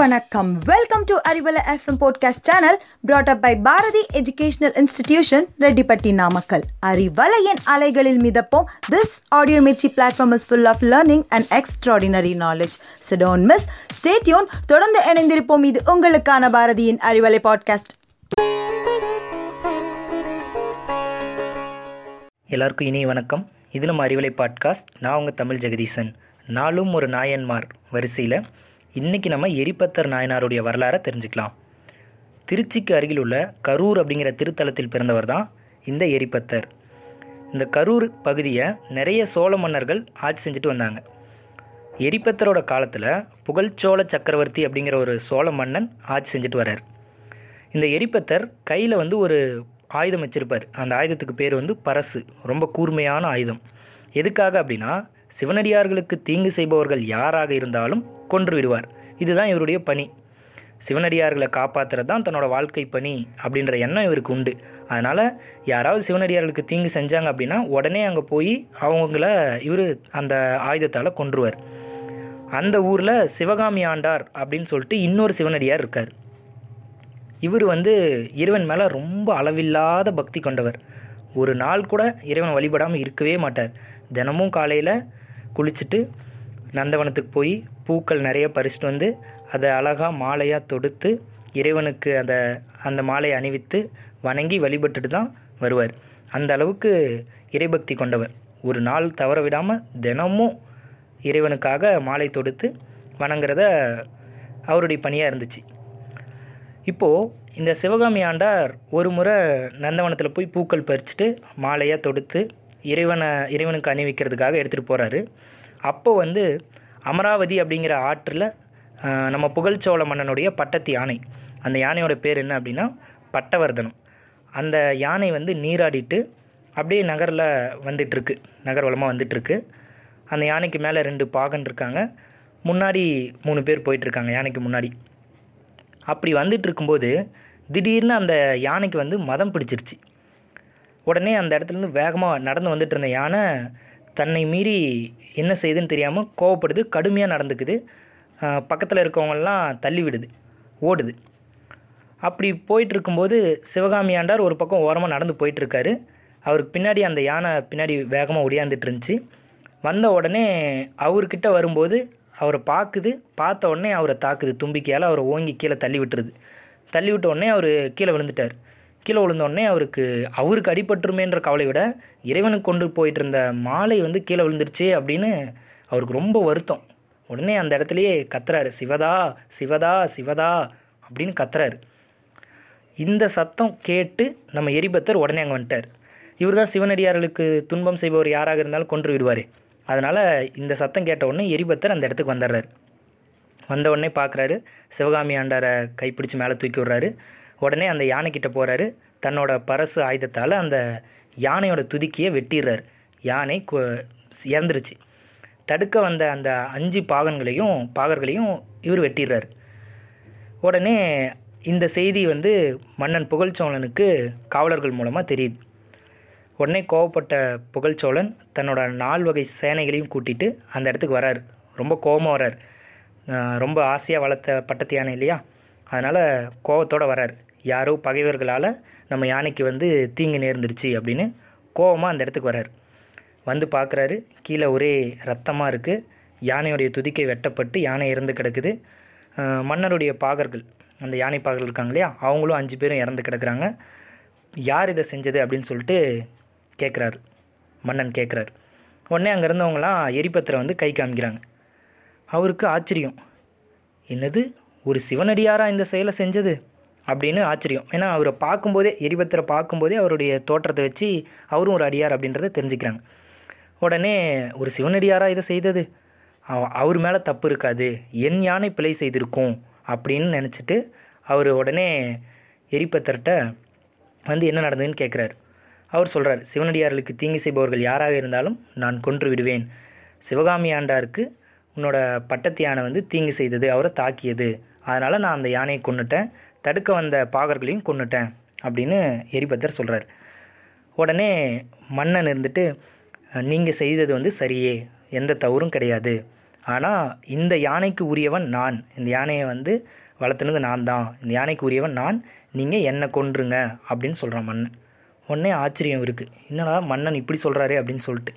வணக்கம். Welcome to Arivalai FM podcast channel brought up by Bharathi educational institution Rettipatti Namakkal அறிவலையின் அலைகளில் மிதப்போம். This audio Mirchi platform is full of learning and extraordinary knowledge so don't miss stay tuned தொடர்ந்து இணைந்திருப்போம். இது உங்களுக்கான பாரதியின் Arivalai podcast எல்லாருக்கும் இனிய வணக்கம். இது நம்ம அறிவலை பாட்காஸ்ட் நான் உங்கள் தமிழ் ஜெகதீசன். நாளும் ஒரு நாயன்மார் வரிசையில் இன்றைக்கி நம்ம எரிபத்தர் நாயனாருடைய வரலாறை தெரிஞ்சுக்கலாம். திருச்சிக்கு அருகில் உள்ள கரூர் அப்படிங்கிற திருத்தலத்தில் பிறந்தவர் தான் இந்த எரிபத்தர். இந்த கரூர் பகுதியை நிறைய சோழ மன்னர்கள் ஆட்சி செஞ்சுட்டு வந்தாங்க. எரிபத்தரோட காலத்தில் புகழ்ச்சோழ சக்கரவர்த்தி அப்படிங்கிற ஒரு சோழ மன்னன் ஆட்சி செஞ்சுட்டு வர்றார். இந்த எரிபத்தர் கையில் வந்து ஒரு ஆயுதம் வச்சிருப்பார். அந்த ஆயுதத்துக்கு பேர் வந்து பரசு. ரொம்ப கூர்மையான ஆயுதம். எதுக்காக அப்படின்னா சிவனடியார்களுக்கு தீங்கு செய்பவர்கள் யாராக இருந்தாலும் கொன்று விடுவார். இதுதான் இவருடைய பணி. சிவனடியார்களை காப்பாற்றுறது தான் தன்னோட வாழ்க்கை பணி அப்படின்ற எண்ணம் இவருக்கு உண்டு. அதனால் யாராவது சிவனடியார்களுக்கு தீங்கு செஞ்சாங்க அப்படின்னா உடனே அங்கே போய் அவங்கள இவர் அந்த ஆயுதத்தால் கொன்றுவார். அந்த ஊரில் சிவகாமி ஆண்டார் அப்படின்னு சொல்லிட்டு இன்னொரு சிவனடியார் இருக்கார். இவர் வந்து இறைவன் மேலே ரொம்ப அளவில்லாத பக்தி கொண்டவர். ஒரு நாள் கூட இறைவனை வழிபடாமல் இருக்கவே மாட்டார். தினமும் காலையில் குளிச்சுட்டு நந்தவனத்துக்கு போய் பூக்கள் நிறைய பறிச்சுட்டு வந்து அதை அழகாக மாலையாக தொடுத்து இறைவனுக்கு அதை அந்த மாலையை அணிவித்து வணங்கி வழிபட்டுட்டு தான் வருவார். அந்த அளவுக்கு இறைபக்தி கொண்டவர். ஒரு நாள் தவற விடாமல் தினமும் இறைவனுக்காக மாலை தொடுத்து வணங்குறத அவருடைய பணியாக இருந்துச்சு. இப்போது இந்த சிவகாமி ஆண்டார் ஒரு முறை நந்தவனத்தில் போய் பூக்கள் பறிச்சுட்டு மாலையாக தொடுத்து இறைவனை இறைவனுக்கு அணிவிக்கிறதுக்காக எடுத்துகிட்டு போகிறாரு அப்போ வந்து அமராவதி அப்படிங்கிற ஆற்றில் நம்ம புகழ்ச்சோழ மன்னனுடைய பட்டத்து யானை. அந்த யானையோட பேர் என்ன அப்படின்னா பட்டவர்தனம். அந்த யானை வந்து நீராடிட்டு அப்படியே நகரில் வந்துட்டுருக்கு. நகர்வலமாக வந்துட்டுருக்கு. அந்த யானைக்கு மேலே ரெண்டு பாகன் இருக்காங்க. முன்னாடி மூணு பேர் போயிட்டுருக்காங்க யானைக்கு முன்னாடி. அப்படி வந்துட்டு இருக்கும்போது திடீர்னு அந்த யானைக்கு வந்து மதம் பிடிச்சிருச்சு. உடனே அந்த இடத்துலேருந்து வேகமாக நடந்து வந்துட்டு இருந்த யானை தன்னை மீறி என்ன செய்யுதுன்னு தெரியாமல் கோவப்படுது கடுமையாக நடந்துக்குது. பக்கத்தில் இருக்கவங்கெல்லாம் தள்ளி விடுது ஓடுது. அப்படி போயிட்டுருக்கும்போது சிவகாமி ஆண்டார் ஒரு பக்கம் ஓரமாக நடந்து போயிட்டுருக்காரு. அவருக்கு பின்னாடி அந்த யானை பின்னாடி வேகமாக ஒடியாந்துட்டு இருந்துச்சு வந்த உடனே அவர்கிட்ட வரும்போது அவரை பார்க்குது பார்த்த உடனே அவரை தாக்குது. தும்பிக்கையால் அவரை ஓங்கி கீழே தள்ளி விட்டுருது. தள்ளி விட்ட உடனே அவர் கீழே விழுந்துட்டார். கீழே விழுந்தோடனே அவருக்கு அவருக்கு அடிபட்டுருமேன்ற கவலை விட இறைவனுக்கு கொண்டு போயிட்டு இருந்த மாலை வந்து கீழே விழுந்துருச்சு அப்படின்னு அவருக்கு ரொம்ப வருத்தம். உடனே அந்த இடத்துலையே கத்துறாரு சிவதா சிவதா சிவதா அப்படின்னு கத்துறாரு. இந்த சத்தம் கேட்டு நம்ம எரிபத்தர் உடனே அங்கே வந்துட்டார். இவர் தான் சிவனடியார்களுக்கு துன்பம் செய்பவர் யாராக இருந்தாலும் கொன்று விடுவார். அதனால் இந்த சத்தம் கேட்ட உடனே எரிபத்தர் அந்த இடத்துக்கு வந்துடுறாரு. வந்த உடனே பார்க்குறாரு சிவகாமி ஆண்டாரை கைப்பிடிச்சு மேலே தூக்கி விட்றாரு. உடனே அந்த யானைக்கிட்ட போகிறாரு தன்னோட பரசு ஆயுதத்தால் அந்த யானையோட துதிக்கியை வெட்டிடுறாரு. யானை இறந்துருச்சு. தடுக்க வந்த அந்த அஞ்சு பாகன்களையும் பாகர்களையும் இவர் வெட்டிடுறாரு. உடனே இந்த செய்தி வந்து மன்னன் புகழ்ச்சோழனுக்கு காவலர்கள் மூலமாக தெரியுது. உடனே கோவப்பட்ட புகழ்ச்சோழன் தன்னோட நால் வகை சேனைகளையும் கூட்டிட்டு அந்த இடத்துக்கு வராரு. ரொம்ப கோபமாக வரார். ரொம்ப ஆசையாக வளர்த்த பட்டத்து யானை இல்லையா? அதனால் கோவத்தோடு வரார். யாரோ பகைவர்களால் நம்ம யானைக்கு வந்து தீங்கு நேர்ந்துருச்சு அப்படின்னு கோவமாக அந்த இடத்துக்கு வரார். வந்து பார்க்குறாரு கீழே ஒரே ரத்தமாக இருக்குது யானையுடைய துதிக்கை வெட்டப்பட்டு யானை இறந்து கிடக்குது. மன்னருடைய பாகர்கள் அந்த யானை பாகர்கள் இருக்காங்க இல்லையா? அவங்களும் அஞ்சு பேரும் இறந்து கிடக்குறாங்க. யார் இதை செஞ்சது அப்படின்னு சொல்லிட்டு கேட்குறாரு மன்னன் கேட்குறாரு உடனே அங்கே இருந்தவங்களாம் எரிபத்திரை வந்து கை காமிக்கிறாங்க. அவருக்கு ஆச்சரியம். என்னது? ஒரு சிவனடியாராக இந்த செயலை செஞ்சது அப்படின்னு ஆச்சரியம். ஏன்னா அவரை பார்க்கும்போதே எரிபத்தரை பார்க்கும்போதே அவருடைய தோற்றத்தை வச்சு அவரும் ஒரு அடியார் அப்படின்றத தெரிஞ்சுக்கிறாங்க. உடனே ஒரு சிவனடியாராக இதை செய்தது? அவ- அவர் மேலே தப்பு இருக்காது. என் யானை பிழை செய்திருக்கும் அப்படின்னு நினச்சிட்டு அவர் உடனே எரிபத்தர்கிட்ட வந்து என்ன நடந்ததுன்னு கேட்குறாரு அவர் சொல்கிறார் சிவனடியார்களுக்கு தீங்கு செய்பவர்கள் யாராக இருந்தாலும் நான் கொன்று விடுவேன். சிவகாமி ஆண்டாருக்கு உன்னோட பட்டத்தியானை வந்து தீங்கு செய்தது அவரை தாக்கியது. அதனால் நான் அந்த யானையை கொண்டுட்டேன் தடுக்க வந்த பாகர்களையும் கொண்டுட்டேன் அப்படின்னு எரிபத்தர் சொல்கிறார் உடனே மன்னன் இருந்துட்டு நீங்கள் செய்தது வந்து சரியே எந்த தவறும் கிடையாது. ஆனால் இந்த யானைக்கு உரியவன் நான். இந்த யானையை வந்து வளர்த்துனது நான் தான். இந்த யானைக்கு உரியவன் நான். நீங்கள் என்னை கொன்றுங்க அப்படின்னு சொல்கிறான் மன்னன். உடனே ஆச்சரியம் இருக்குது என்னடா மன்னன் இப்படி சொல்கிறாரு அப்படின்னு சொல்லிட்டு.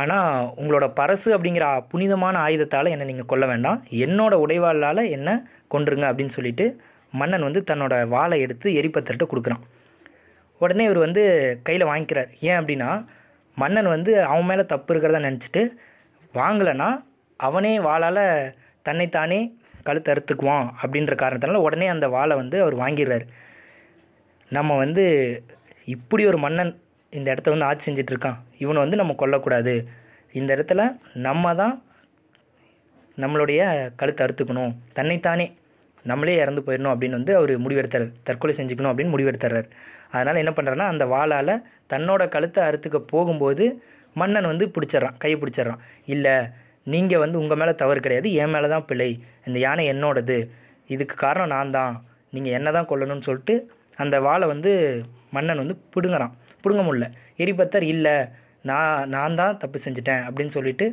ஆனால் உங்களோட பரசு அப்படிங்கிற புனிதமான ஆயுதத்தால் என்னை நீங்கள் கொல்ல வேண்டாம். என்னோட உடைவாளால் என்ன கொன்றுங்க அப்படின்னு சொல்லிட்டு மன்னன் வந்து தன்னோட வாளை எடுத்து எரிப்பத்திரிட்ட கொடுக்குறான். உடனே இவர் வந்து கையில் வாங்கிக்கிறார். ஏன் அப்படின்னா மன்னன் வந்து அவன் மேலே தப்பு இருக்கிறதா நினச்சிட்டு வாங்கலைன்னா அவனே வாளால் தன்னைத்தானே கழுத்து அறுத்துக்குவான். அப்படின்ற காரணத்தினால உடனே அந்த வாளை வந்து அவர் வாங்கிடுறாரு. நம்ம வந்து இப்படி ஒரு மன்னன் இந்த இடத்த வந்து ஆட்சி செஞ்சிட்ருக்கான். இவனை வந்து நம்ம கொல்லக்கூடாது. இந்த இடத்துல நம்ம தான் நம்மளுடைய கழுத்தை அறுத்துக்கணும். தன்னைத்தானே நம்மளே இறந்து போயிடணும் அப்படின்னு வந்து அவர் முடிவெடுத்தார். தற்கொலை செஞ்சுக்கணும் அப்படின்னு முடிவெடுத்துறாரு அதனால் என்ன பண்ணுறாருன்னா அந்த வாளால் தன்னோட கழுத்தை அறுத்துக்க போகும்போது மன்னன் வந்து பிடிச்சிட்றான் கையை பிடிச்சிட்றான். இல்லை நீங்கள் வந்து உங்கள் மேலே தவறு கிடையாது. என் மேலே தான் பிழை. இந்த யானை என்னோடது. இதுக்கு காரணம் நான் தான். நீங்கள் என்ன தான் கொல்லணும்னு சொல்லிட்டு அந்த வாளை வந்து மன்னன் வந்து பிடுங்குறான். பிடுங்க முடில எரிபத்தர் இல்லை நான் நான் தான் தப்பு செஞ்சுட்டேன் அப்படின்னு சொல்லிட்டு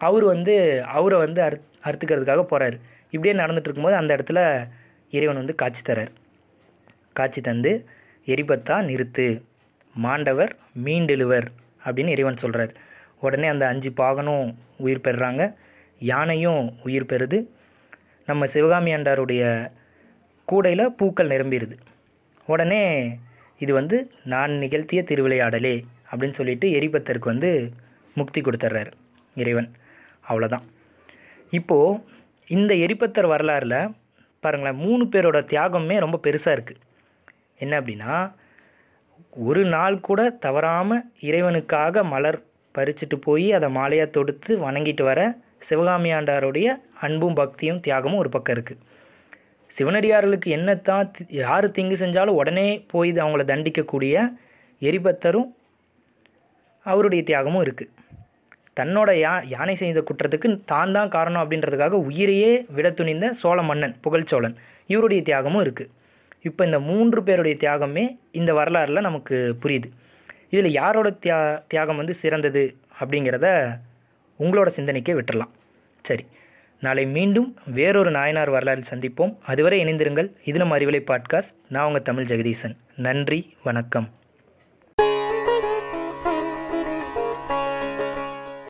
அவர் வந்து அவரை வந்து அறு அறுத்துக்கிறதுக்காக போகிறார் இப்படியே நடந்துட்டு இருக்கும்போது அந்த இடத்துல இறைவன் வந்து காட்சி தரார். காட்சி தந்து எரிபத்தா நிறுத்து மாண்டவர் மீண்டெழுவர் அப்படின்னு இறைவன் சொல்கிறார் உடனே அந்த அஞ்சு பாகனும் உயிர் பெறுறாங்க. யானையும் உயிர் பெறுது. நம்ம சிவகாமி ஆண்டாருடைய கூடையில் பூக்கள் நிரம்பிடுது உடனே இது வந்து நான் நிகழ்த்திய திருவிளையாடலே அப்படின்னு சொல்லிட்டு எரிபத்தருக்கு வந்து முக்தி கொடுத்துட்றாரு இறைவன். அவ்வளோதான் இப்போது இந்த எரிபத்தர் வரலாறில் பாருங்களேன் மூணு பேரோட தியாகமே ரொம்ப பெருசாக இருக்குது என்ன அப்படின்னா ஒரு நாள் கூட தவறாமல் இறைவனுக்காக மலர் பறிச்சுட்டு போய் அதை மாலையாக தொடுத்து வணங்கிட்டு வர சிவகாமி ஆண்டாருடைய அன்பும் பக்தியும் தியாகமும் ஒரு பக்கம் இருக்குது சிவனடியார்களுக்கு என்னத்தான் யார் திங்கு செஞ்சாலும் உடனே போய் அவங்கள தண்டிக்கக்கூடிய எரிபத்தரும் அவருடைய தியாகமும் இருக்குது தன்னோட யா யானை செய்த குற்றத்துக்கு தான் தான் காரணம் அப்படின்றதுக்காக உயிரையே விட துணிந்த சோழ மன்னன் புகழ்ச்சோழன் இவருடைய தியாகமும் இருக்குது இப்போ இந்த மூன்று பேருடைய தியாகமே இந்த வரலாறில் நமக்கு புரியுது. இதில் யாரோட தியா தியாகம் வந்து சிறந்தது அப்படிங்கிறத உங்களோட சிந்தனைக்கே விட்டுடலாம் சரி. நாளை மீண்டும் வேறொரு நாயனார் வரலாறில் சந்திப்போம். அதுவரை இணைந்திருங்கள். இது நம்ம அறிவிலை பாட்காஸ்ட். நான் உங்கள் தமிழ் ஜெகதீசன். நன்றி. வணக்கம்.